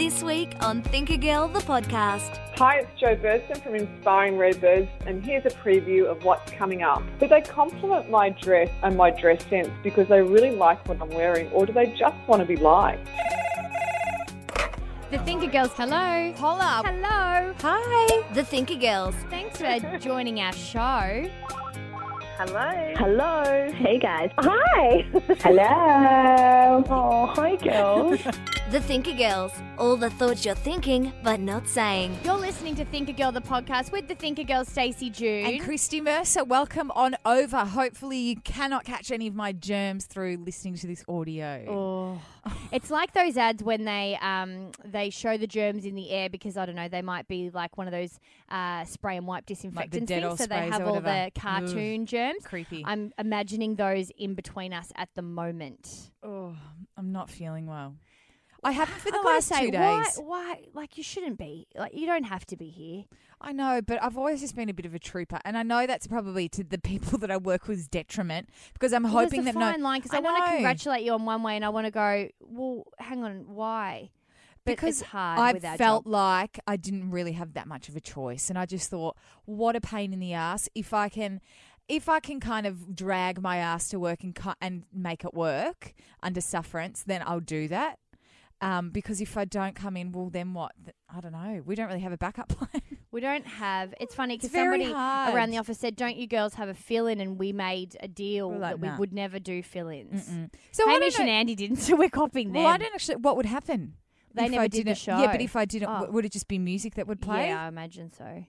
This week on Thinker Girl, the podcast. Hi, it's Jo Burston from Inspiring Rare Birds, and here's a preview of what's coming up. Do they compliment my dress and my dress sense because they really like what I'm wearing, or do they just want to be liked? The Thinker Girls, hello. Holla. Hello. Hi. The Thinker Girls. Thanks for joining our show. Hello. Hello. Hey guys. Hi. Hello. Oh, hi girls. The Thinker Girls. All the thoughts you're thinking, but not saying. You're listening to Thinker Girl, the podcast with the Thinker Girl, Stacey June. And Christy Mercer, welcome on over. Hopefully, you cannot catch any of my germs through listening to this audio. Oh. It's like those ads when they um they show the germs in the air because I don't know they might be like one of those uh, spray and wipe disinfectants Dettol things, so they have all the cartoon germs. Creepy. I'm imagining those in between us at the moment. oh, I'm not feeling well. I haven't for the oh, I've last say, two days. why, like you shouldn't be, like you don't have to be here. I know, but I've always just been a bit of a trooper, and I know that's probably to the people that I work with's detriment because I'm Well, hoping there's that a no, line because I I, want to congratulate you on one way, and I want to go. Well, hang on, why? But because hard I felt job. like I didn't really have that much of a choice, and I just thought, what a pain in the ass. If I can, if I can kind of drag my ass to work and cu- and make it work under sufferance, then I'll do that. Um, because if I don't come in, well, then what? I don't know. We don't really have a backup plan. We don't have. It's funny because somebody hard. around the office said, "Don't you girls have a fill-in?" And we made a deal like, that we would never do fill-ins. so I Hamish and Andy didn't, so we're copying them. Well, I don't actually. What would happen? They if never I did the show. Yeah, but if I didn't, Oh. w- would it just be music that would play? Yeah, I imagine so.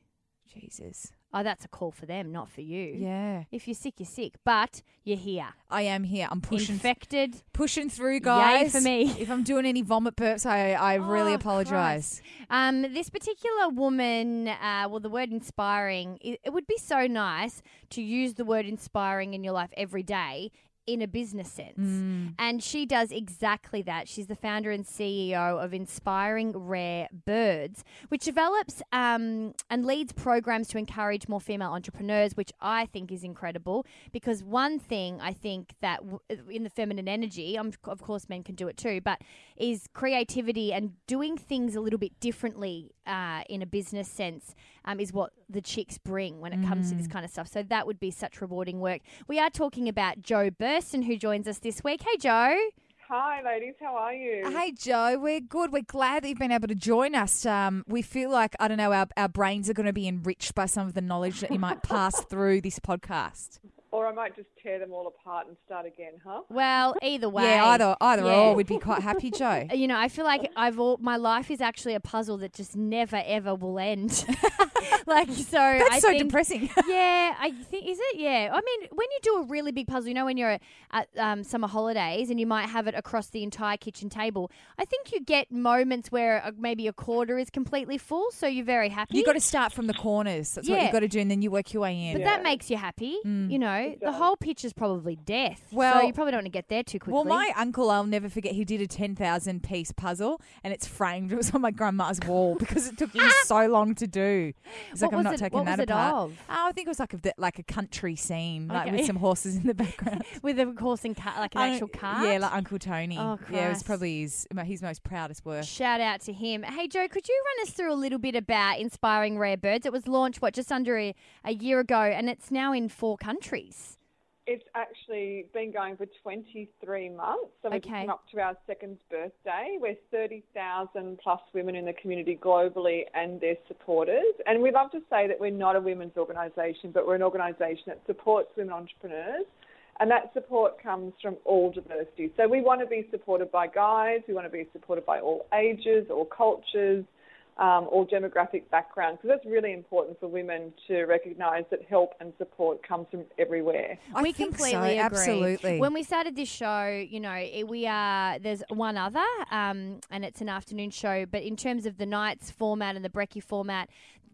Jesus. Oh, that's a call for them, not for you. Yeah, If you're sick, you're sick, but you're here. I am here. I'm pushing Infected. pushing through, Yay guys. for me. If I'm doing any vomit burps, I I really Oh, apologise. Um, this particular woman, uh, well, the word inspiring, it, it would be so nice to use the word inspiring in your life every day in a business sense. Mm. And she does exactly that. She's the founder and CEO of Inspiring Rare Birds, which develops um, and leads programs to encourage more female entrepreneurs, which I think is incredible. Because one thing I think that w- in the feminine energy, um, of course, men can do it too, but is creativity and doing things a little bit differently uh, in a business sense um, is what the chicks bring when it comes to this kind of stuff. So that would be such rewarding work. We are talking about Joe Who joins us this week. Hey, Joe. Hi, ladies. How are you? Hey Joe, we're good. We're glad that you've been able to join us. Um, we feel like I don't know, our our brains are going to be enriched by some of the knowledge that you might pass through this podcast. Or I might just tear them all apart and start again, huh? Well, either way. Yeah, either either Yeah. or, we'd be quite happy, Joe. You know, I feel like I've all my life is actually a puzzle that just never ever will end. like so, That's I so think, depressing. yeah, I think is it? Yeah, I mean, when you do a really big puzzle, you know, when you're at um, summer holidays and you might have it across the entire kitchen table. I think you get moments where uh, maybe a quarter is completely full, so you're very happy. You've got to start from the corners. That's what Yeah. you got to do, and then you work your way in. but that makes you happy. You know, the whole whole is probably death. Well- so you probably don't want to get there too quickly. Well, my uncle, I'll never forget, he did a 10,000 piece puzzle and it's framed. It was on my grandma's wall because it took him so long to do. He's like, What I'm not it- taking what that was it apart. of? Oh, I think it was like a, bit- like a country scene, like Okay. with some horses in the background. with a horse and car, like an I- actual car. Yeah, like Uncle Tony. Oh, yeah, it was probably his, his most proudest work. Shout out to him. Hey, Joe, could you run us through a little bit about Inspiring Rare Birds? It was launched, what, just under a, a year ago, and it's now in four countries. It's actually been going for 23 months. So we've Okay. come up to our second birthday. We're 30,000 plus women in the community globally and their supporters. And we love to say that we're not a women's organisation, but we're an organisation that supports women entrepreneurs. And that support comes from all diversity. So we want to be supported by guys, we want to be supported by all ages, all cultures, um, or demographic background, because that's really important for women to recognise that help and support comes from everywhere. I we think so, completely agree. absolutely. When we started this show, you know, we are there's one other, um, and it's an afternoon show. But in terms of the nights format and the brekkie format,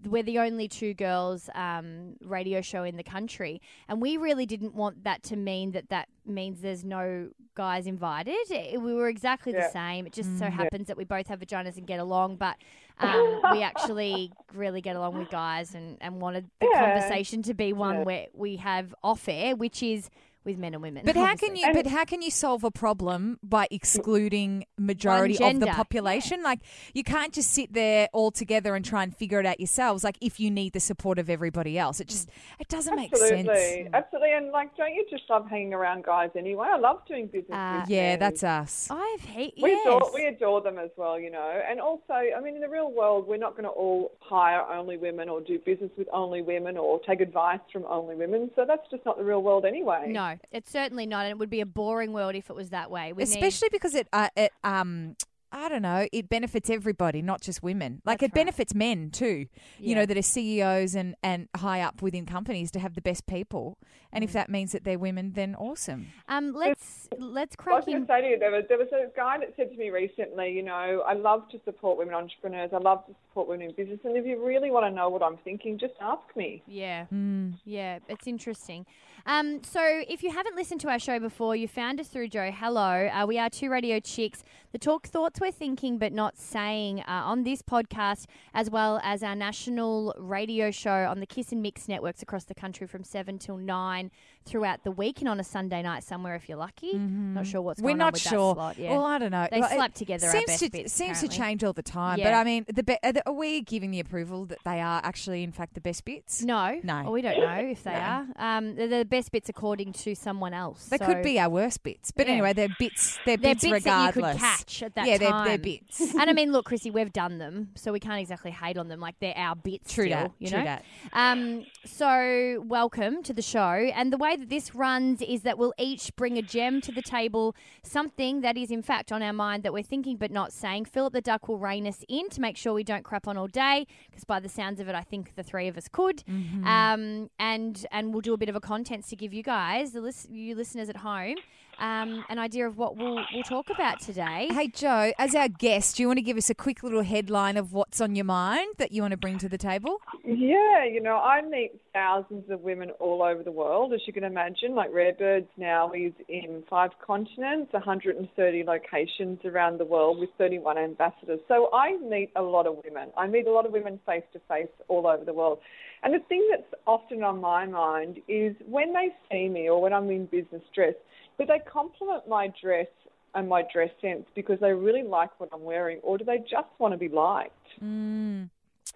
we're the only two girls um, radio show in the country, and we really didn't want that to mean that that means there's no guys invited. It- we were exactly the same. It just Mm. so happens that we both have vaginas and get along, but. Um, we actually really get along with guys and, and wanted the Yeah. conversation to be one Yeah. where we have off air, which is with men and women. But how can you? And- But how can you solve a problem by excluding majority of the gender. population? Like you can't just sit there all together and try and figure it out yourselves. Like if you need the support of everybody else, it just it doesn't make Absolutely, sense. absolutely. And like, don't you just love hanging around guys anyway? I love doing business Uh, with Yeah, men. that's us. I've hate We yes. adore we adore them as well, you know. And also, I mean, in the real world, we're not going to all hire only women or do business with only women or take advice from only women. So that's just not the real world anyway. no, it's certainly not, and it would be a boring world if it was that way. We need- Especially because it uh, it um I don't know, it benefits everybody, not just women. Like That's it benefits men too. You Yeah. know that are CEOs and and high up within companies to have the best people. And Mm. if that means that they're women, then awesome. um, let's let's I was crack going in. to say to you, there was, there was a guy that said to me recently, you know, I love to support women entrepreneurs. I love to support women in business. And if you really want to know what I'm thinking, just ask me. Yeah, Mm. yeah, it's interesting. Um, so if you haven't listened to our show before, you found us through Joe. Hello, uh, we are two radio chicks. The talk thoughts we're thinking but not saying uh, on this podcast, as well as our national radio show on the Kiss and Mix networks across the country from seven till nine throughout the week, and on a Sunday night somewhere if you're lucky. Not sure what's Mm-hmm. We're going not on with sure. that slot. Yeah. Well, I don't know. They Well, slap together Seems best to bits, seems to change all the time. But I mean, the, be- are, the, are we giving the approval that they are actually, in fact, the best bits? no, No. Well, we don't know if they No. are. Um, they're the best bits according to someone else. They so could be our worst bits, but Yeah. anyway, they're bits. They're They're bits, bits that you regardless. could catch at that yeah, time. they're, they're bits. and I mean, look, Chrissy, we've done them, so we can't exactly hate on them. Like they're our bits. True still, that, You true know. that. Um, so welcome to the show. And the way that this runs is that we'll each bring a gem to the table, something that is in fact on our mind that we're thinking but not saying. Philip the Duck will rein us in to make sure we don't crap on all day, because by the sounds of it, I think the three of us could. Mm-hmm. Um, and and we'll do a bit of a contents to give you guys, the lis- you listeners at home, um, an idea of what we'll we'll talk about today. Hey, Joe, as our guest, do you want to give us a quick little headline of what's on your mind that you want to bring to the table? Yeah, you know, I meet thousands of women all over the world, as you can imagine. Like Rare Birds now is in five continents, 130 locations around the world with 31 ambassadors. So I meet a lot of women. I meet a lot of women face to face all over the world. And the thing that's often on my mind is when they see me or when I'm in business dress, do they compliment my dress and my dress sense because they really like what I'm wearing, or do they just want to be liked?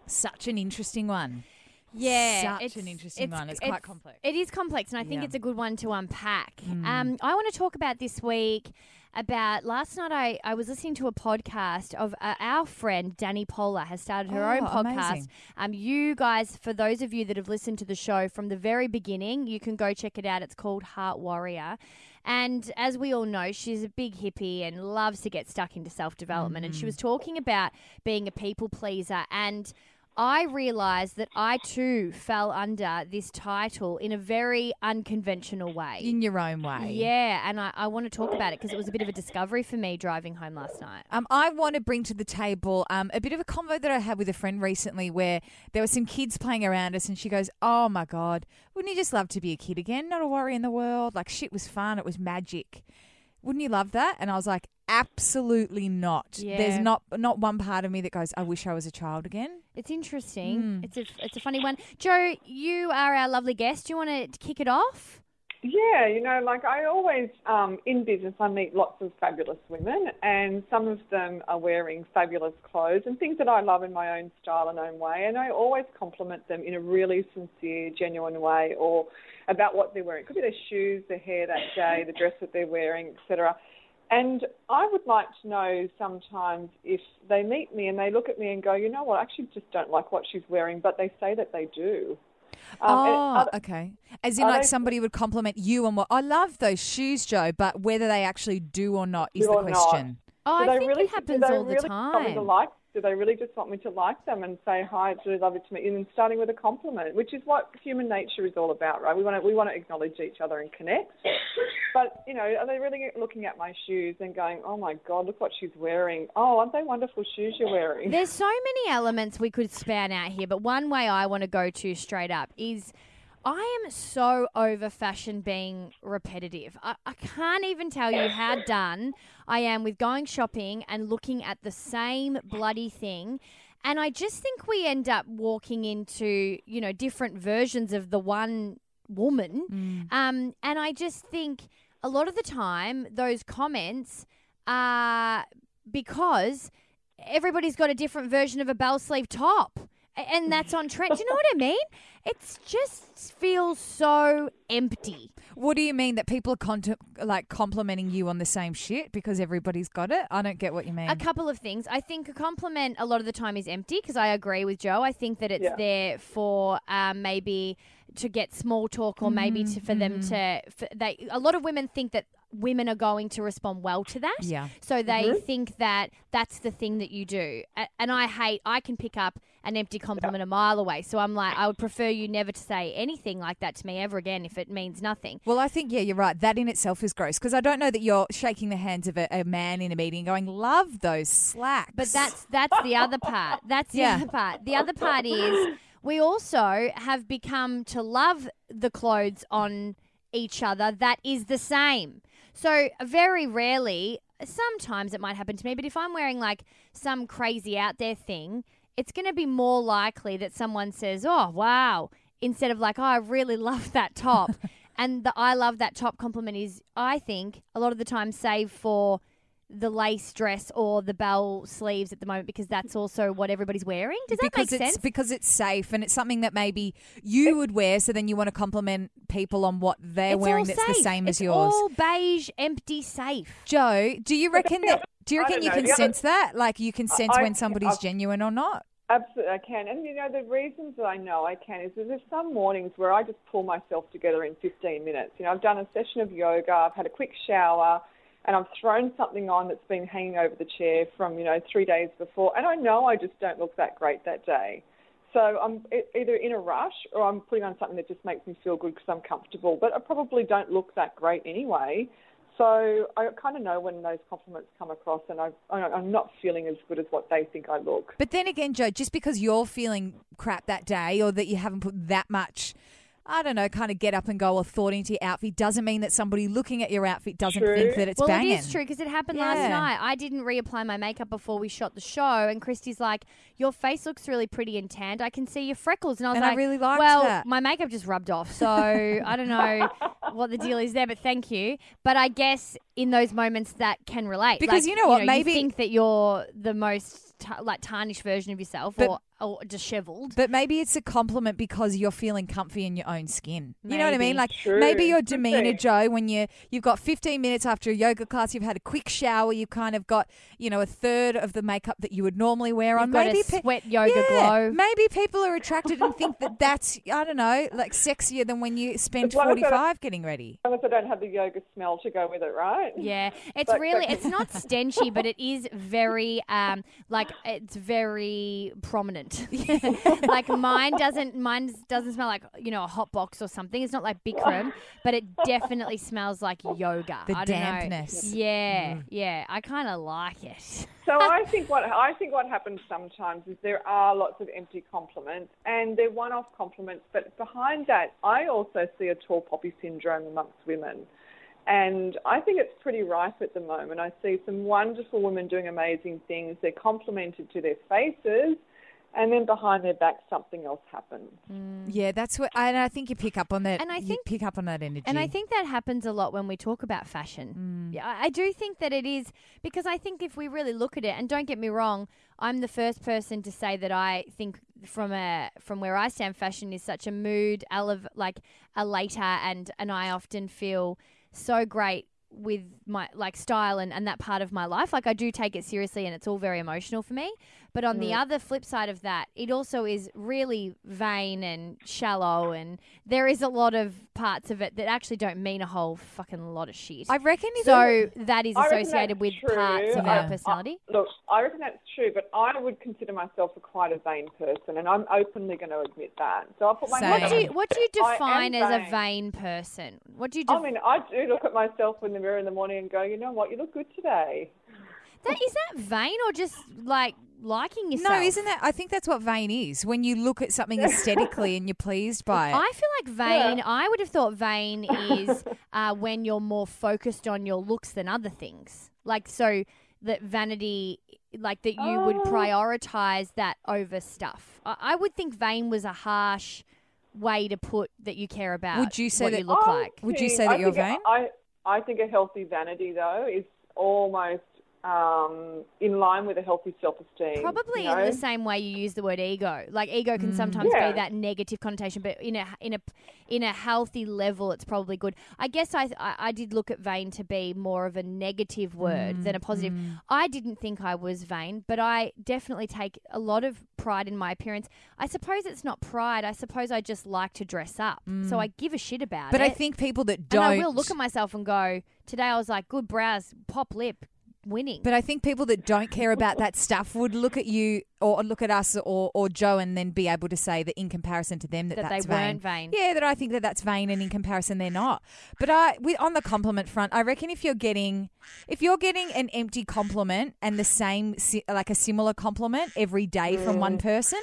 Such an interesting one. Yeah, Such it's- an interesting one. It's quite complex. It is complex, and I think Yeah. it's a good one to unpack. Mm. Um, I want to talk about this week about last night. I, I was listening to a podcast of uh, our friend Danny Polar has started her own Oh, podcast. amazing. Um, you guys, for those of you that have listened to the show from the very beginning, you can go check it out. It's called Heart Warrior. And as we all know, she's a big hippie and loves to get stuck into self development. And she mm-hmm. was talking about being a people pleaser. And I realised that I too fell under this title in a very unconventional way. In your own way. Yeah, and I, I want to talk about it because it was a bit of a discovery for me driving home last night. Um, I want to bring to the table um, a bit of a convo that I had with a friend recently where there were some kids playing around us and she goes, Oh my God, wouldn't you just love to be a kid again? Not a worry in the world. Like shit was fun. It was magic. Wouldn't you love that? And I was like, Absolutely not. Yeah. There's not not one part of me that goes, I wish I was a child again. It's interesting. Mm. It's a it's a funny one. Joe, you are our lovely guest. Do you want to kick it off? Yeah, you know, like I always, um, in business, I meet lots of fabulous women, and some of them are wearing fabulous clothes and things that I love in my own style and own way. And I always compliment them in a really sincere, genuine way or about what they're wearing. It could be their shoes, their hair that day, the dress that they're wearing, etc. And I would like to know sometimes if they meet me and they look at me and go, you know what, I actually just don't like what she's wearing, but they say that they do. Um, oh, other- okay. As in, like they- somebody would compliment you on what I love those shoes, Joe, but whether they actually do or not is the or not. question. Oh, do I they think really, it happens do they all the really want me time. like Do they really just want me to like them and say hi, it's really lovely to meet you, and starting with a compliment, which is what human nature is all about, right? We want to we want to acknowledge each other and connect. But you know, are they really looking at my shoes and going, "Oh my God, look what she's wearing"? Oh, aren't they wonderful shoes you're wearing? There's so many elements we could span out here, but one way I want to go to straight up is I am so over fashion being repetitive. I, I can't even tell you how done I am with going shopping and looking at the same bloody thing. And I just think we end up walking into, you know, different versions of the one woman. Um, and I just think a lot of the time those comments are because everybody's got a different version of a bell sleeve top. A- And that's on trend. Do you know what I mean? It just feels so empty. What do you mean that people are contem- like complimenting you on the same shit because everybody's got it? I don't get what you mean. A couple of things. I think a compliment a lot of the time is empty because I agree with Joe. I think that it's Yeah. there for um, maybe to get small talk or maybe mm, to, for them mm-hmm. to. For, they a lot of women think that women are going to respond well to that. Yeah. So they mm-hmm. think that that's the thing that you do. And I hate. I can pick up an empty compliment a mile away. So I'm like, I would prefer you never to say anything like that to me ever again if it means nothing. Well, I think, yeah, you're right. That in itself is gross because I don't know that you're shaking the hands of a, a man in a meeting going, love those slacks. But that's that's the other part. That's the Yeah. other part. The other part is we also have become to love the clothes on each other that is the same. So very rarely, sometimes it might happen to me, but if I'm wearing like some crazy out there thing, it's going to be more likely that someone says, "Oh, wow," instead of like, "Oh, I really love that top." and the I love that top compliment is I think a lot of the time save for the lace dress or the bell sleeves at the moment because that's also what everybody's wearing. Does that because make it's sense? because it's safe and it's something that maybe you would wear. So then you want to compliment people on what they're It's wearing all that's the safe. same as yours. all beige, empty, safe. Joe, do you reckon that? Do you reckon you know. can The other- sense that? Like you can sense I- when somebody's I- genuine or not? Absolutely, I can. And you know, the reasons that I know I can is that there's some mornings where I just pull myself together in 15 minutes. You know, I've done a session of yoga, I've had a quick shower, and I've thrown something on that's been hanging over the chair from, you know, three days before. And I know I just don't look that great that day. So I'm either in a rush or I'm putting on something that just makes me feel good because I'm comfortable. But I probably don't look that great anyway. So I kind of know when those compliments come across, and I, I'm not feeling as good as what they think I look. But then again, Joe, just because you're feeling crap that day or that you haven't put that much, I don't know, kind of get up and go or thought into your outfit doesn't mean that somebody looking at your outfit doesn't True. think that it's well, banging. it is true because it happened last night. I didn't reapply my makeup before we shot the show, and Christy's like, "Your face looks really pretty and tanned. I can see your freckles." And I was And I like, really liked "Well, that." my makeup just rubbed off, so I don't know what the deal is there, but thank you." But I guess in those moments that can relate Because Like, you know what, maybe- you think that you're the most ta- like tarnished version of yourself But- or or disheveled. But maybe it's a compliment because you're feeling comfy in your own skin. You know what I mean? Like True. maybe your demeanor. Joe, when you you've got 15 minutes after a yoga class, you've had a quick shower, you've kind of got you know a third of the makeup that you would normally wear on. You've got maybe a pe- sweat yoga yeah, glow. Maybe people are attracted and think that that's I don't know, like sexier than when you spend As long as I 45 getting ready. As long as I don't have the yoga smell to go with it, right? Yeah, it's But- really but- it's not stenchy, but it is very um like it's very prominent. like mine doesn't mine doesn't smell like you know a hot box or something. It's not like Bikram, but it definitely smells like yoga. The I don't know. dampness. Yeah, mm. yeah, I kind of like it. So I think what I think what happens sometimes is there are lots of empty compliments and they're one-off compliments, but behind that, I also see a tall poppy syndrome amongst women. And I think it's pretty rife at the moment. I see some wonderful women doing amazing things. They're complimented to their faces, and then behind their back, something else happens. Mm. Yeah, that's what and I think you pick up on that. And I you think- pick up on that energy. And I think that happens a lot when we talk about fashion. Mm. Yeah, I I do think that it is because I think if we really look at it, and don't get me wrong, I'm the first person to say that I think from a from where I stand, fashion is such a mood, elev- like a later, and and I often feel so great with my like style and, and that part of my life. Like I do take it seriously and it's all very emotional for me. But on the mm. other flip side of that, it also is really vain and shallow and there is a lot of parts of it that actually don't mean a whole fucking lot of shit. I reckon if so that is associated with true. parts of Yeah. our personality. Look, I reckon that's true, but I would consider myself a quite a vain person, and I'm openly going to admit that. So I'll put my Same. What do you what do you define as a vain. vain person? What do you I mean, I do look at myself in the mirror in the morning and go, you know what, you look good today. that is that vain or just like liking yourself? no, isn't that? I think that's what vain is. When you look at something aesthetically and you're pleased by it. I feel like vain. I would have thought vain is uh, when you're more focused on your looks than other things. Like so that vanity, like that you would Oh. prioritize that over stuff. I, I would think vain was a harsh way to put that you care about. Would you say what that- you look I like? Would you say that I you're think vain? I, I think a healthy vanity, though, is almost um, in line with a healthy self-esteem. Probably you in the same way you use the word ego. Like ego can mm. sometimes Yeah. be that negative connotation, but in a in a in a healthy level, it's probably good. I guess I I, I did look at vain to be more of a negative word than a mm, positive. Mm. I didn't think I was vain, but I definitely take a lot of pride in my appearance. I suppose it's not pride. I suppose I just like to dress up, so I give a shit about but it. But I think people that don't. I will look at myself and go, today I was like, good brows, pop lip, winning. But I think people that don't care about that stuff would look at you or look at us or, or Joe and then be able to say that in comparison to them that, That that's they vain. weren't vain. Yeah, that I think that that's vain and in comparison they're not. But I, we, on the compliment front, I reckon if you're getting if you're getting an empty compliment and the same like a similar compliment every day from one Mm. person,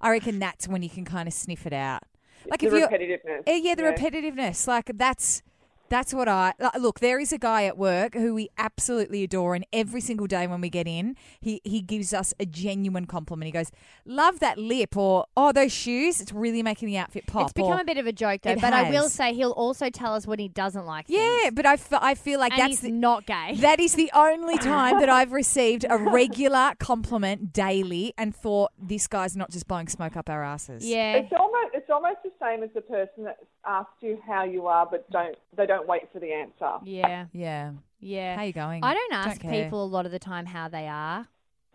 I reckon that's when you can kind of sniff it out. Like the if you're repetitiveness. Eh, yeah, the repetitiveness. Like that's that's what I look. There is a guy at work who we absolutely adore, and every single day when we get in, he he gives us a genuine compliment. He goes, "Love that lip," or "Oh, those shoes. It's really making the outfit pop." It's become or, a bit of a joke though, It but I will say he'll also tell us when he doesn't like yeah, things. but I, f- I feel like and that's he's the, not gay. that is the only time that I've received a regular compliment daily and thought this guy's not just blowing smoke up our asses. yeah. It's almost it's almost the same as the person that asks you how you are, but don't they don't wait for the answer. Yeah. yeah. Yeah. How you going? I don't ask care. people a lot of the time how they are.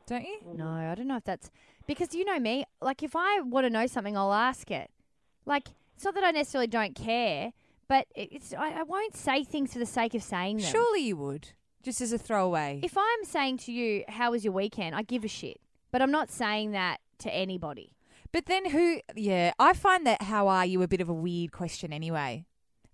Don't you? No, I don't know if that's because you know me. Like if I want to know something, I'll ask it. Like it's not that I necessarily don't care, but it- it's I, I won't say things for the sake of saying them. Surely you would, just as a throwaway. If I'm saying to you, "How was your weekend?" I give a shit, but I'm not saying that to anybody. But then who? Yeah, I find that "How are you?" a bit of a weird question anyway.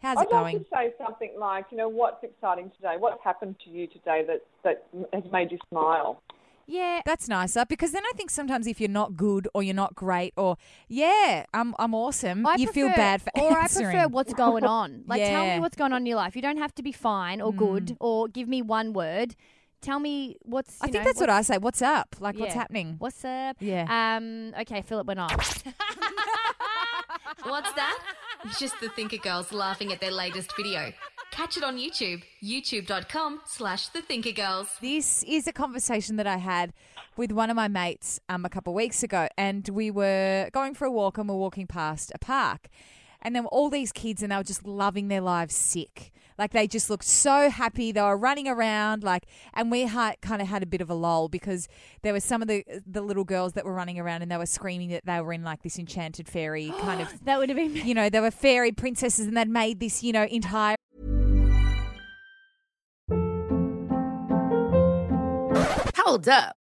How's I'd it like going? to say something like, you know, what's exciting today? What's happened to you today that that has made you smile? Yeah, That's nicer because then I think sometimes if you're not good or you're not great or yeah, I'm I'm awesome, I you feel prefer- bad for or answering. I prefer what's going on. Like, tell me what's going on in your life. You don't have to be fine or good mm. or give me one word. Tell me what's. I think know, that's what I say. What's up? Like what's Yeah. happening? What's up? Yeah. Um. Okay, Philip went off. What's that? Just the Thinker Girls laughing at their latest video. Catch it on YouTube, youtube.com slash the Thinker Girls. This is a conversation that I had with one of my mates um, a couple of weeks ago, and we were going for a walk and we're walking past a park. And there were all these kids, and they were just loving their lives sick. Like they just looked so happy. They were running around, like, and we had, kind of had a bit of a lull because there were some of the the little girls that were running around and they were screaming that they were in like this enchanted fairy kind of, that would have been. you know, they were fairy princesses, and they'd made this, you know, entire Hold up.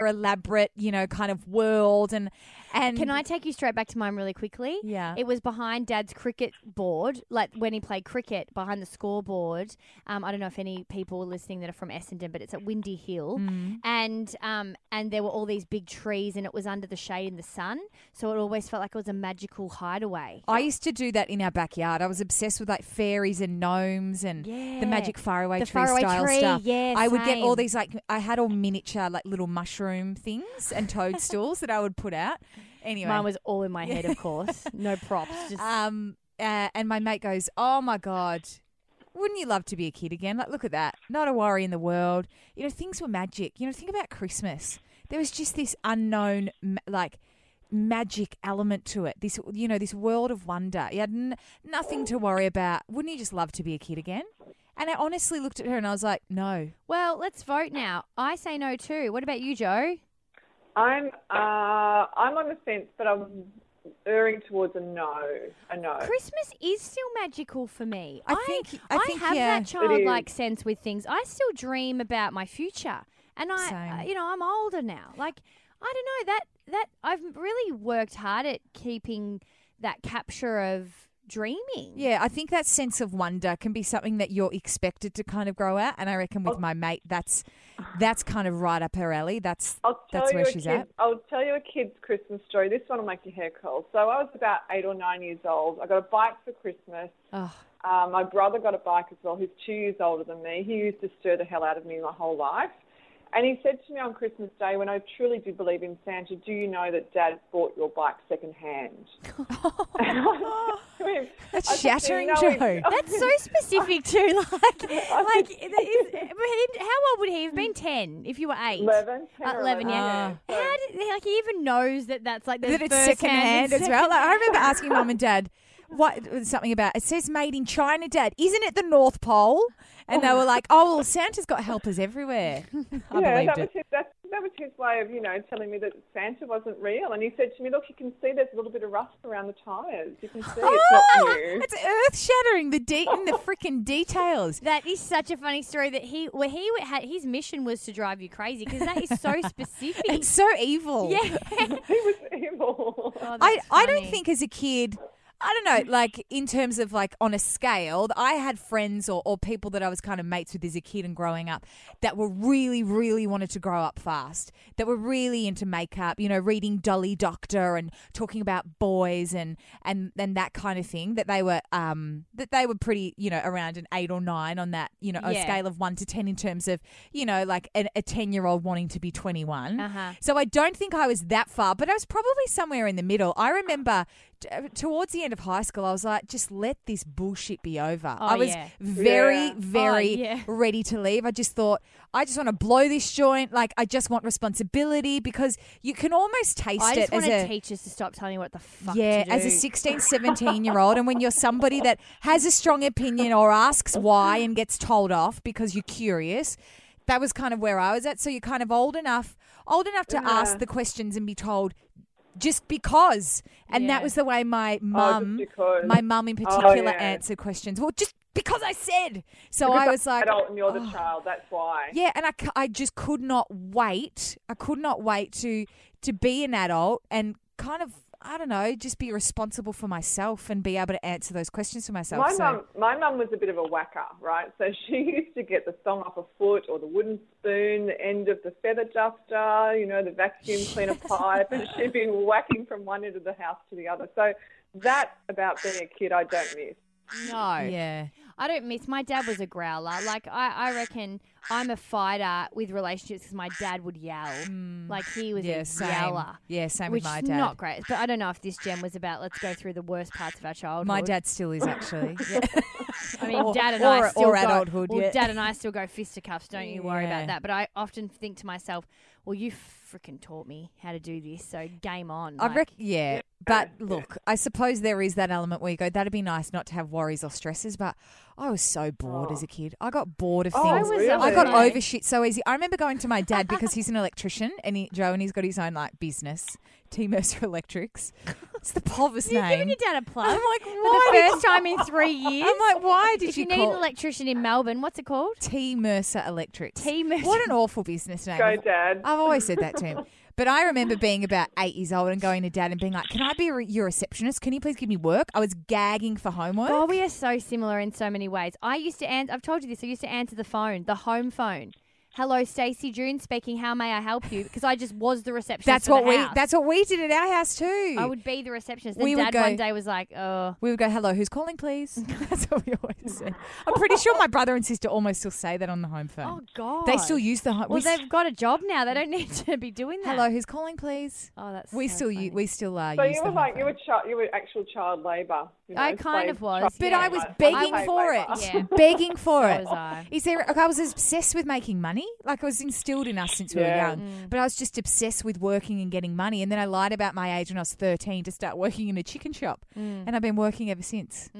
elaborate, you know, kind of world and and Can I take you straight back to mine really quickly? Yeah. It was behind Dad's cricket board, like when he played cricket behind the scoreboard. Um, I don't know if any people are listening that are from Essendon, but it's at Windy Hill, Mm. and um, and there were all these big trees, and it was under the shade in the sun, so it always felt like it was a magical hideaway. I used to do that in our backyard. I was obsessed with like fairies and gnomes and Yeah. the magic faraway The tree faraway style tree, stuff. yeah, I would get all same. these like I had all miniature like little mushroom things and toadstools that I would put out. Anyway, Mine was all in my head, of course. No props. Just um uh, and my mate goes, "Oh my god, wouldn't you love to be a kid again? Like, look at that. Not a worry in the world. You know, things were magic. You know, think about Christmas. There was just this unknown, like, magic element to it. This, you know, this world of wonder. You had n- nothing to worry about. Wouldn't you just love to be a kid again? And I honestly looked at her and I was like, no. well, let's vote now. I say no too. What about you, Joe? I'm uh, I'm on the fence, but I'm erring towards a no. A no. Christmas is still magical for me. I think- I think, have yeah. that is. childlike sense with things. I still dream about my future, and I, uh, you know, I'm older now. Like I don't know that that I've really worked hard at keeping that capture of dreaming. Yeah, I think that sense of wonder can be something that you're expected to kind of grow out. And I reckon with my mate, that's that's kind of right up her alley. That's that's where she's kid, at. I'll tell you a kid's Christmas story. This one will make your hair curl. So I was about eight or nine years old. I got a bike for Christmas. Oh, Um, my brother got a bike as well. He's two years older than me. He used to stir the hell out of me my whole life. And he said to me on Christmas Day, when I truly do believe in Santa, do you know that Dad bought your bike second hand? That's I shattering, "No, he- That's so specific too. Like, like, is, how old would he have been? Ten, if you were eight. 11, 10 Uh, 11, yeah. Ah. How did like he even knows that that's like the that it's first second hand as well. Like, I remember asking mum and dad what something about it says made in China, Dad. Isn't it the North Pole? And they were like, "Oh, well, Santa's got helpers everywhere." I yeah, believed that was it. his that, that was his way of you know telling me that Santa wasn't real. And he said to me, "Look, you can see there's a little bit of rust around the tires. You can see it's not Oh, new." it's earth shattering. The de- in the freaking details. That is such a funny story. That he, well, he had his mission was to drive you crazy because that is so specific. It's so evil. yeah, he was evil. Oh, I, that's I don't think as a kid, I don't know, like in terms of like on a scale, I had friends or, or people that I was kind of mates with as a kid and growing up that were really, really wanted to grow up fast, that were really into makeup, you know, reading Dolly Doctor and talking about boys and, and, and that kind of thing, that they were, um, that they were pretty, you know, around an eight or nine on that, you know, a Yeah. scale of one to 10 in terms of, you know, like an, a 10 year old wanting to be 21. Uh-huh. So I don't think I was that far, but I was probably somewhere in the middle. I remember Uh, towards the end of high school, I was like, just let this bullshit be over. Oh, I was yeah. very, Yeah. Oh, very Oh, yeah. ready to leave. I just thought, I just want to blow this joint. Like, I just want responsibility because you can almost taste it. I it just as a. teachers to stop telling me what the fuck. yeah, as a do. 16, 17 year old. And when you're somebody that has a strong opinion or asks why and gets told off because you're curious, that was kind of where I was at. So you're kind of old enough, old enough to ask the questions and be told just because. And Yeah. that was the way my Oh, mum, because. my mum in Oh, particular, yeah. answered questions. Well, just because I said. So Because I was like, adult and you're the "Oh." child. That's why. Yeah, and I, I just could not wait. I could not wait to to be an adult and kind of I don't know, just be responsible for myself and be able to answer those questions for myself. My so mum, my mum was a bit of a whacker, right? So she used to get the thong off a foot or the wooden spoon, the end of the feather duster, you know, the vacuum cleaner pipe, and she'd be whacking from one end of the house to the other. So that about being a kid, I don't miss. No. yeah, I don't miss. My dad was a growler. Like I, I reckon I'm a fighter with relationships because my dad would yell. Mm. Like he was yeah, a same. yeller. Yeah, same Which with my is dad. not great, but I don't know if this gem was about. Let's go through the worst parts of our childhood. my dad still is actually. I mean, Or- dad and or- I still or go, adulthood, Well, yeah. dad and I still go fisticuffs. Don't you worry Yeah. about that. But I often think to myself, well, you freaking taught me how to do this, so game on. I like- reckon, yeah. But look, I suppose there is that element where you go, that'd be nice not to have worries or stresses. But I was so bored as a oh. kid. I got bored of Oh, things. really? I got really? over shit so easy. I remember going to my dad because he's an electrician and he, Joe, and he's got his own like business, T Mercer Electrics. It's the Pulvis You're name. giving your dad a plug. I'm like, for why the first time in three years. I'm like, why did if you, you, need call an electrician in Melbourne, what's it called? T Mercer Electrics? T Mercer. What an awful business name. Go, Dad. I've always said that to him. But I remember being about eight years old and going to dad and being like, "Can I be re- your receptionist? Can you please give me work?" I was gagging for homework. Oh, we are so similar in so many ways. I used to answer. I've told you this. I used to answer the phone, the home phone. Hello, Stacey June speaking. How may I help you? Because I just was the receptionist. that's for what the we. house. That's what we did at our house too. I would be the receptionist. Then We would Dad go- one day was like, "Oh, we would go, "Hello, who's calling, please?" that's what we always said. I'm pretty sure my brother and sister almost still say that on the home phone. oh God." they still use the home. Well, we they've got a job now. They don't need to be doing that. Hello, who's calling, please? Oh, that's We so still funny. use. We still uh, So use you were home like you were child, you were actual child labour. You know, I kind of was, trafficking. But I was begging I- for it. Yeah. Begging for So it. was I. Is there? Like, I was obsessed with making money. Like it was instilled in us since we were Yeah. young. But I was just obsessed with working and getting money. And then I lied about my age when I was thirteen to start working in a chicken shop, Mm. and I've been working ever since.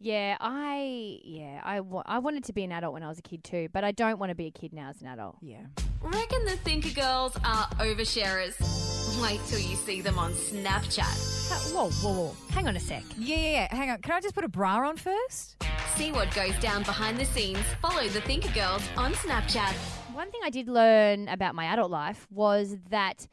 Yeah, I yeah, I, wa- I wanted to be an adult when I was a kid too, but I don't want to be a kid now as an adult. Yeah. Reckon the Thinker Girls are oversharers. Wait till you see them on Snapchat. Whoa, whoa, whoa. Hang on a sec. Yeah, yeah, yeah. Hang on. Can I just put a bra on first? See what goes down behind the scenes. Follow the Thinker Girls on Snapchat. One thing I did learn about my adult life was that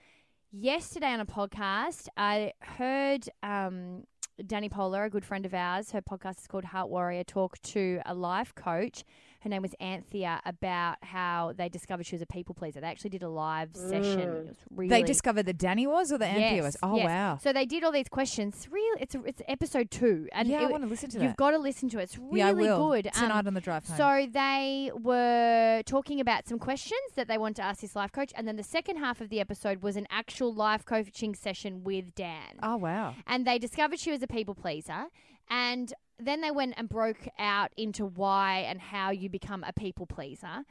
yesterday on a podcast, I heard um, Danny Polar, a good friend of ours, her podcast is called Heart Warrior, talk to a life coach. Her name was Anthea about how they discovered she was a people pleaser. They actually did a live session. It was really They discovered that Danny was or the Anthea was. Oh yes. wow. So they did all these questions. It's Really, it's it's episode two, and yeah, I it- want to listen to you've that. got to listen to it. It's really yeah, I will. good. Um, tonight on the drive home. so they were talking about some questions that they wanted to ask this life coach, and then the second half of the episode was an actual life coaching session with Dan. oh wow. And they discovered she was a people pleaser, and then they went and broke out into why and how you become a people pleaser.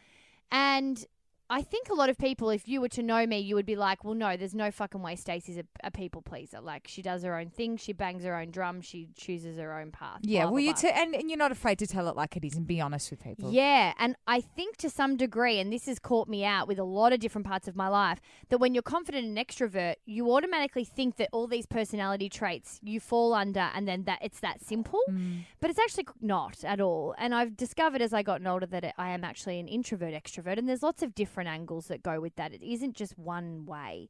And I think a lot of people, if you were to know me, you would be like, well, no, there's no fucking way Stacey's a, a people pleaser. Like, she does her own thing, she bangs her own drum, she chooses her own path. Yeah. blah, well, blah, you blah. t- and, and you're not afraid to tell it like it is and be honest with people. Yeah, and I think to some degree, and this has caught me out with a lot of different parts of my life, that when you're confident and extrovert, you automatically think that all these personality traits you fall under, and then that it's that simple. Mm. But it's actually not at all. And I've discovered as I gotten older that it, I am actually an introvert extrovert, and there's lots of different angles that go with that. It isn't just one way.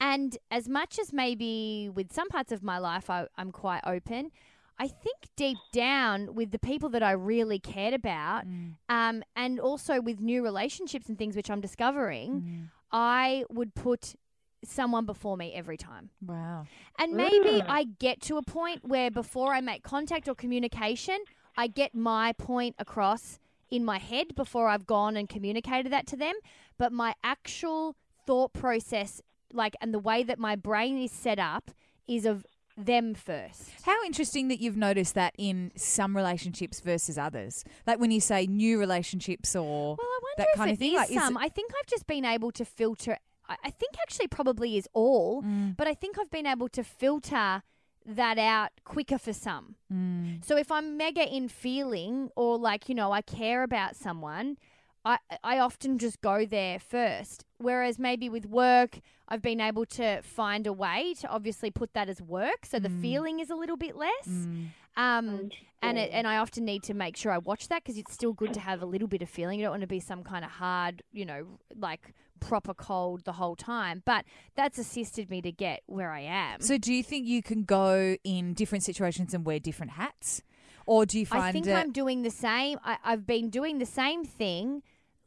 And as much as maybe with some parts of my life I, I'm quite open, I think deep down with the people that I really cared about, um, and also with new relationships and things which I'm discovering, I would put someone before me every time. Wow. And maybe I get to a point where before I make contact or communication, I get my point across in my head before I've gone and communicated that to them. But my actual thought process, like, and the way that my brain is set up is of them first. How interesting that you've noticed that in some relationships versus others. Like when you say new relationships or Well, I wonder that if kind of thing. Like, some. it- I think I've just been able to filter. I, I think actually probably is all, Mm. but I think I've been able to filter that out quicker for some. Mm. So if I'm mega in feeling or like you know I care about someone, I I often just go there first. Whereas maybe with work, I've been able to find a way to obviously put that as work, so the Mm. feeling is a little bit less. Um, and it, and I often need to make sure I watch that because it's still good to have a little bit of feeling. You don't want to be some kind of hard, you know, like proper cold the whole time. But that's assisted me to get where I am. So do you think you can go in different situations and wear different hats? Or do you find I think it- I'm doing the same. I, I've been doing the same thing,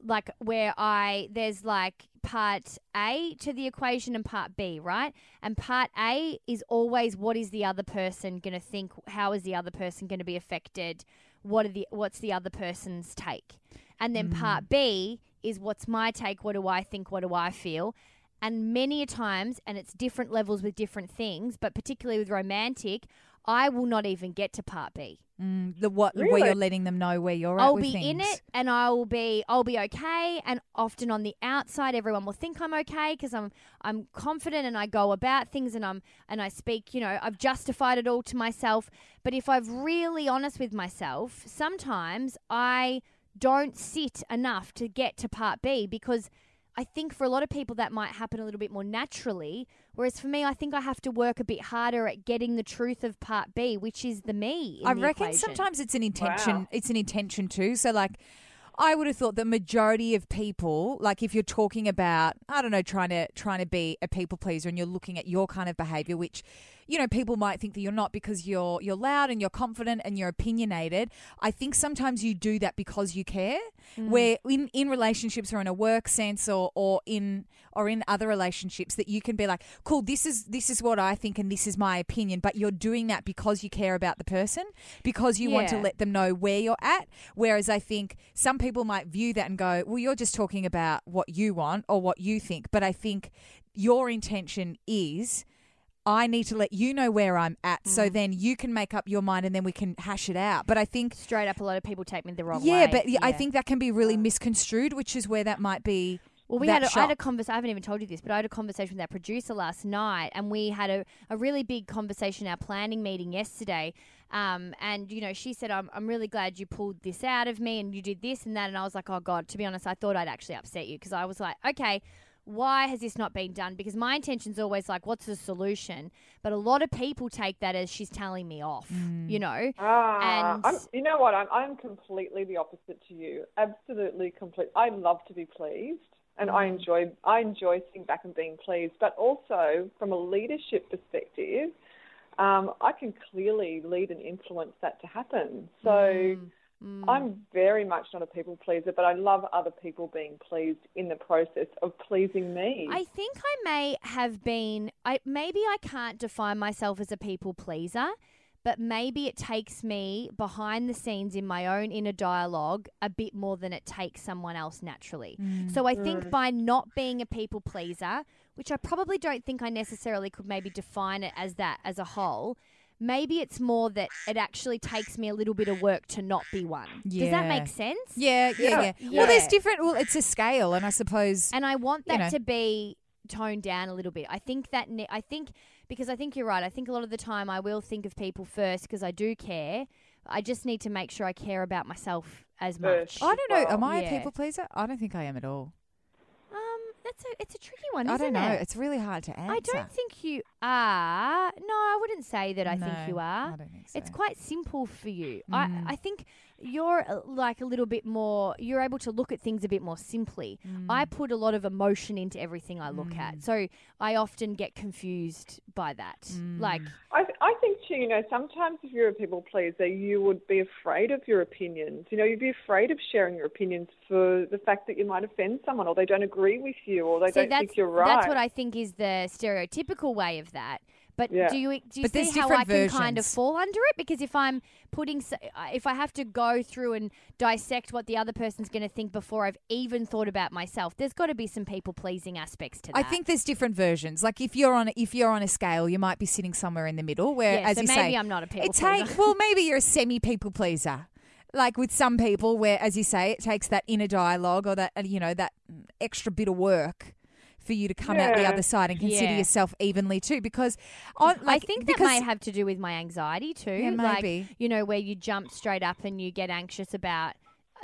like where I there's like part A to the equation and part B, right? And part A is always what is the other person going to think? How is the other person going to be affected? What are the what's the other person's take? And then part mm. B is what's my take? What do I think? What do I feel? And many a times, and it's different levels with different things, but particularly with romantic, I will not even get to part B. Mm, the what where you're letting them know where you're at I'll with be in it and I will be I'll be okay and often on the outside everyone will think I'm okay because I'm I'm confident and I go about things and I'm and I speak, you know, I've justified it all to myself, but if I've really honest with myself, sometimes I don't sit enough to get to part B because I think for a lot of people that might happen a little bit more naturally. Whereas for me, I think I have to work a bit harder at getting the truth of part B, which is the me. in I the reckon equation. sometimes it's an intention. Wow. It's an intention too. So like. I would have thought the majority of people, like if you're talking about, I don't know, trying to trying to be a people pleaser, and you're looking at your kind of behavior, which, you know, people might think that you're not because you're you're loud and you're confident and you're opinionated. I think sometimes you do that because you care. Mm. Where in in relationships or in a work sense or or in or in other relationships that you can be like, cool, this is this is what I think and this is my opinion, but you're doing that because you care about the person, because you want to let them know where you're at. Whereas I think some people might view that and go, well, you're just talking about what you want or what you think. But I think your intention is. I need to let you know where I'm at so Mm. then you can make up your mind and then we can hash it out. But I think straight up a lot of people take me the wrong way. yeah, but yeah, I think that can be really misconstrued, which is where that might be. Well, we had a, I had a conversation. I haven't even told you this, but I had a conversation with our producer last night, and we had a, a really big conversation, our planning meeting yesterday. Um, and you know, she said, "I'm I'm really glad you pulled this out of me, and you did this and that." And I was like, "Oh God, to be honest, I thought I'd actually upset you because I was like, okay." Why has this not been done? Because my intention's always like, what's the solution? But a lot of people take that as she's telling me off, Mm. you know? Ah, And- I'm, you know what? I'm, I'm completely the opposite to you. Absolutely complete. I love to be pleased, and I Mm. enjoy I enjoy sitting back and being pleased. But also from a leadership perspective, um, I can clearly lead and influence that to happen. So. Mm. Mm. I'm very much not a people pleaser, but I love other people being pleased in the process of pleasing me. I think I may have been. I maybe I can't define myself as a people pleaser, but maybe it takes me behind the scenes in my own inner dialogue a bit more than it takes someone else naturally. Mm. So I think mm. by not being a people pleaser, which I probably don't think I necessarily could maybe define it as that as a whole. Maybe it's more that it actually takes me a little bit of work to not be one. Does that make sense? Yeah, yeah, yeah. Yeah. Well, there's different. Well, it's a scale, and I suppose. and I want you that know. to be toned down a little bit. I think that ne- I think because I think you're right. I think a lot of the time I will think of people first because I do care. I just need to make sure I care about myself as much. First. I don't know. Am I Yeah. a people pleaser? I don't think I am at all. That's a it's a tricky one. I don't know. It? It's really hard to answer. I don't think you are. No, I wouldn't say that. I think you are. I don't think so. It's quite simple for you. Mm. I, I think you're uh, like a little bit more, you're able to look at things a bit more simply. Mm. I put a lot of emotion into everything I look at. So I often get confused by that. Mm. Like, I, I think too, you know, sometimes if you're a people pleaser, you would be afraid of your opinions. You know, you'd be afraid of sharing your opinions for the fact that you might offend someone, or they don't agree with you, or they see, don't think you're right. that's what I think is the stereotypical way of that. But Yeah. do you do you But see how I different can kind of fall under it? Because if I'm putting, if I have to go through and dissect what the other person's going to think before I've even thought about myself, there's got to be some people pleasing aspects to that. I think there's different versions. Like if you're on a, if you're on a scale, you might be sitting somewhere in the middle. Where, Yeah, as so you maybe say, I'm not a people it take well, maybe you're a semi people pleaser. Like with some people, where as you say, it takes that inner dialogue or that you know that extra bit of work for you to come out the other side and consider Yeah. yourself evenly too. Because on, I like, think that because, may have to do with my anxiety too. Yeah, Like, maybe. you know, where you jump straight up and you get anxious about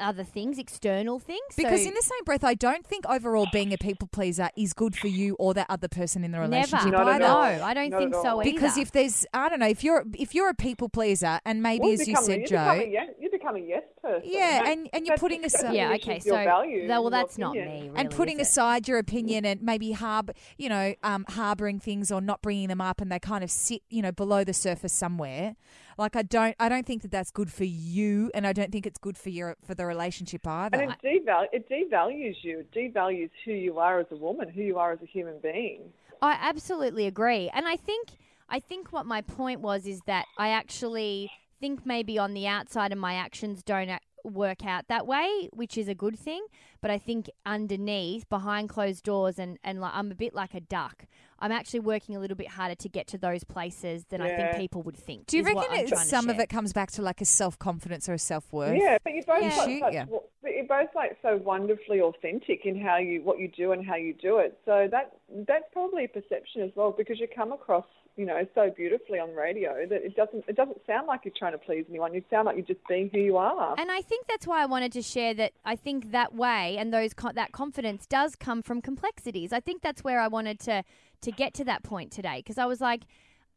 other things, external things. Because so in the same breath, I don't think overall being a people pleaser is good for you or that other person in the relationship Not at either. no. I don't Not think so either. Because if there's, I don't know, if you're if you're a people pleaser and maybe Well, as you become a- said, you Jo, become a yes, you become a yes person. Yeah, That- and- and you're putting aside- yeah, okay, your so values that- well, that's not opinion. me. and putting aside your opinion and maybe harb, you know, um, harboring things or not bringing them up, and they kind of sit, you know, below the surface somewhere. Like I don't, I don't think that that's good for you, and I don't think it's good for your for the relationship either. And it, deval- it devalues you. It devalues who you are as a woman, who you are as a human being. I absolutely agree, and I think I think what my point was is that I actually think maybe on the outside of my actions don't uh, work out that way, which is a good thing. but I think underneath, behind closed doors, and and like I'm a bit like a duck. I'm actually working a little bit harder to get to those places than I think people would think. Do you reckon it, some of it comes back to like a self confidence or a self worth? Yeah, but you're both Yeah. like Shoot, such, yeah. but you're both like so wonderfully authentic in how you what you do and how you do it. So that that's probably a perception as well because you come across you know so beautifully on radio that it doesn't it doesn't sound like you're trying to please anyone. You sound like you're just being who you are. And I think that's why I wanted to share that. I think that way and those that confidence does come from complexities. I think that's where I wanted to to get to that point today because I was like,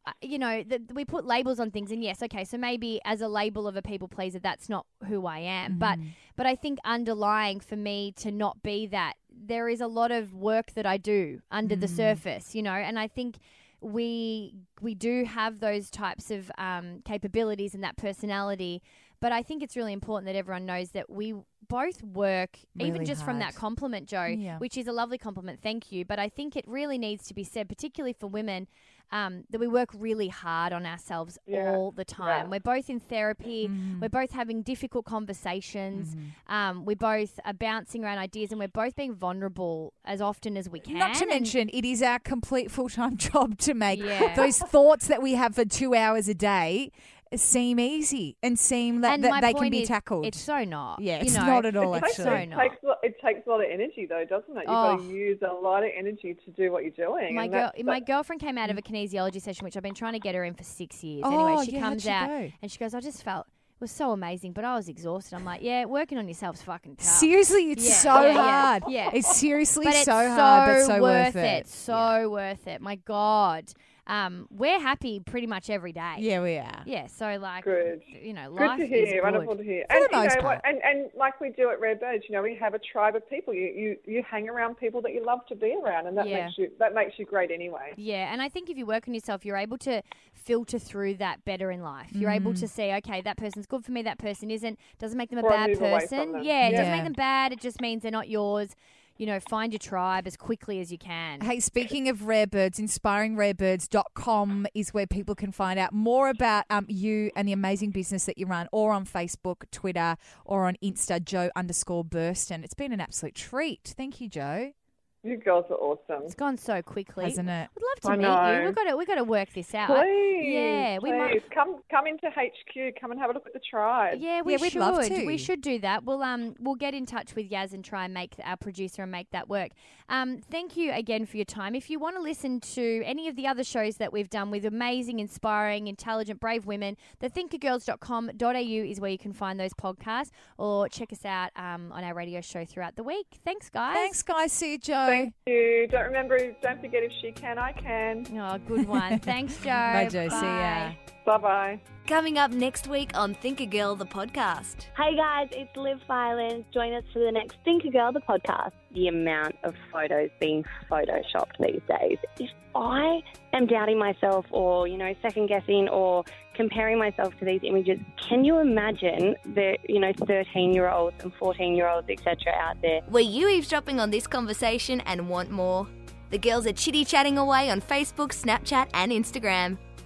uh, you know, the, we put labels on things, and yes, okay, so maybe as a label of a people pleaser, that's not who I am. But but I think underlying for me to not be that, there is a lot of work that I do under the surface, you know, and I think we we do have those types of um, capabilities and that personality. But I think it's really important that everyone knows that we both work, even Really just from that compliment, Jo, Yeah. which is a lovely compliment. Thank you. But I think it really needs to be said, particularly for women, um, that we work really hard on ourselves Yeah. all the time. Yeah. We're both in therapy. Mm. We're both having difficult conversations. Mm-hmm. Um, we both are bouncing around ideas, and we're both being vulnerable as often as we can. Not to And- mention, it is our complete full time job to make Yeah. those thoughts that we have for two hours a day seem easy and seem that, and that they can be is, tackled. It's so not. Yeah, you it's know. not at all, it takes, actually. So it, not. takes, a lot- it takes a lot of energy though, doesn't it? You've got Oh. to use a lot of energy to do what you're doing. My girl, that's- my girlfriend came out of a kinesiology session, which I've been trying to get her in for six years. Oh, anyway, she yeah, comes she out go? and she goes, "I just felt it was so amazing, but I was exhausted." I'm like, "Yeah, working on yourself's fucking tough." Seriously, it's Yeah, so yeah, yeah, hard. yeah. It's seriously but so it's hard, but so worth worth it. So worth it. My God, um, we're happy pretty much every day. Yeah, we are. Yeah. So like, Good. you know, Good life to is hear. good. Wonderful to hear. For and the you most know what? part. And and like we do at Rare Birds, you know, we have a tribe of people. You you you hang around people that you love to be around, and that Yeah. makes you that makes you great anyway. Yeah, and I think if you work on yourself, you're able to filter through that better in life. You're able Mm. to see, okay, that person's good for me, that person isn't. Doesn't make them a Or bad move away from person. them. Yeah, it doesn't make them bad. It just means they're not yours. You know, find your tribe as quickly as you can. Hey, speaking of rare birds, inspiringrarebirds.com is where people can find out more about um, you and the amazing business that you run, or on Facebook, Twitter, or on Insta, Jo underscore Burst. And It's been an absolute treat. Thank you, Jo. You girls are awesome. It's gone so quickly. Hasn't it? We'd love to I meet know. you. We've got to we've got to work this out. Please, yeah, we please might. come come into HQ. Come and have a look at the tribe. Yeah, we Yeah, we'd should. love to. We should do that. We'll um we'll get in touch with Yaz and try and make our producer and make that work. Um, thank you again for your time. If you want to listen to any of the other shows that we've done with amazing, inspiring, intelligent, brave women, thethinkergirls.com.au is where you can find those podcasts or check us out um, on our radio show throughout the week. Thanks, guys. Thanks, guys. See you, Jo. Thank you. Don't remember. Don't forget. If she can, I can. Oh, good one. Thanks, Jo. Bye, Jo. See ya. Bye. Bye bye. Coming up next week on Thinker Girl, the podcast. Hey guys, it's Liv Filan. Join us for the next Thinker Girl, the podcast. The amount of photos being photoshopped these days. If I am doubting myself or, you know, second guessing or comparing myself to these images, can you imagine the, you know, 13 year olds and 14 year olds, etc., out there Were you eavesdropping on this conversation and want more? The girls are chitty chatting away on Facebook, Snapchat, and Instagram.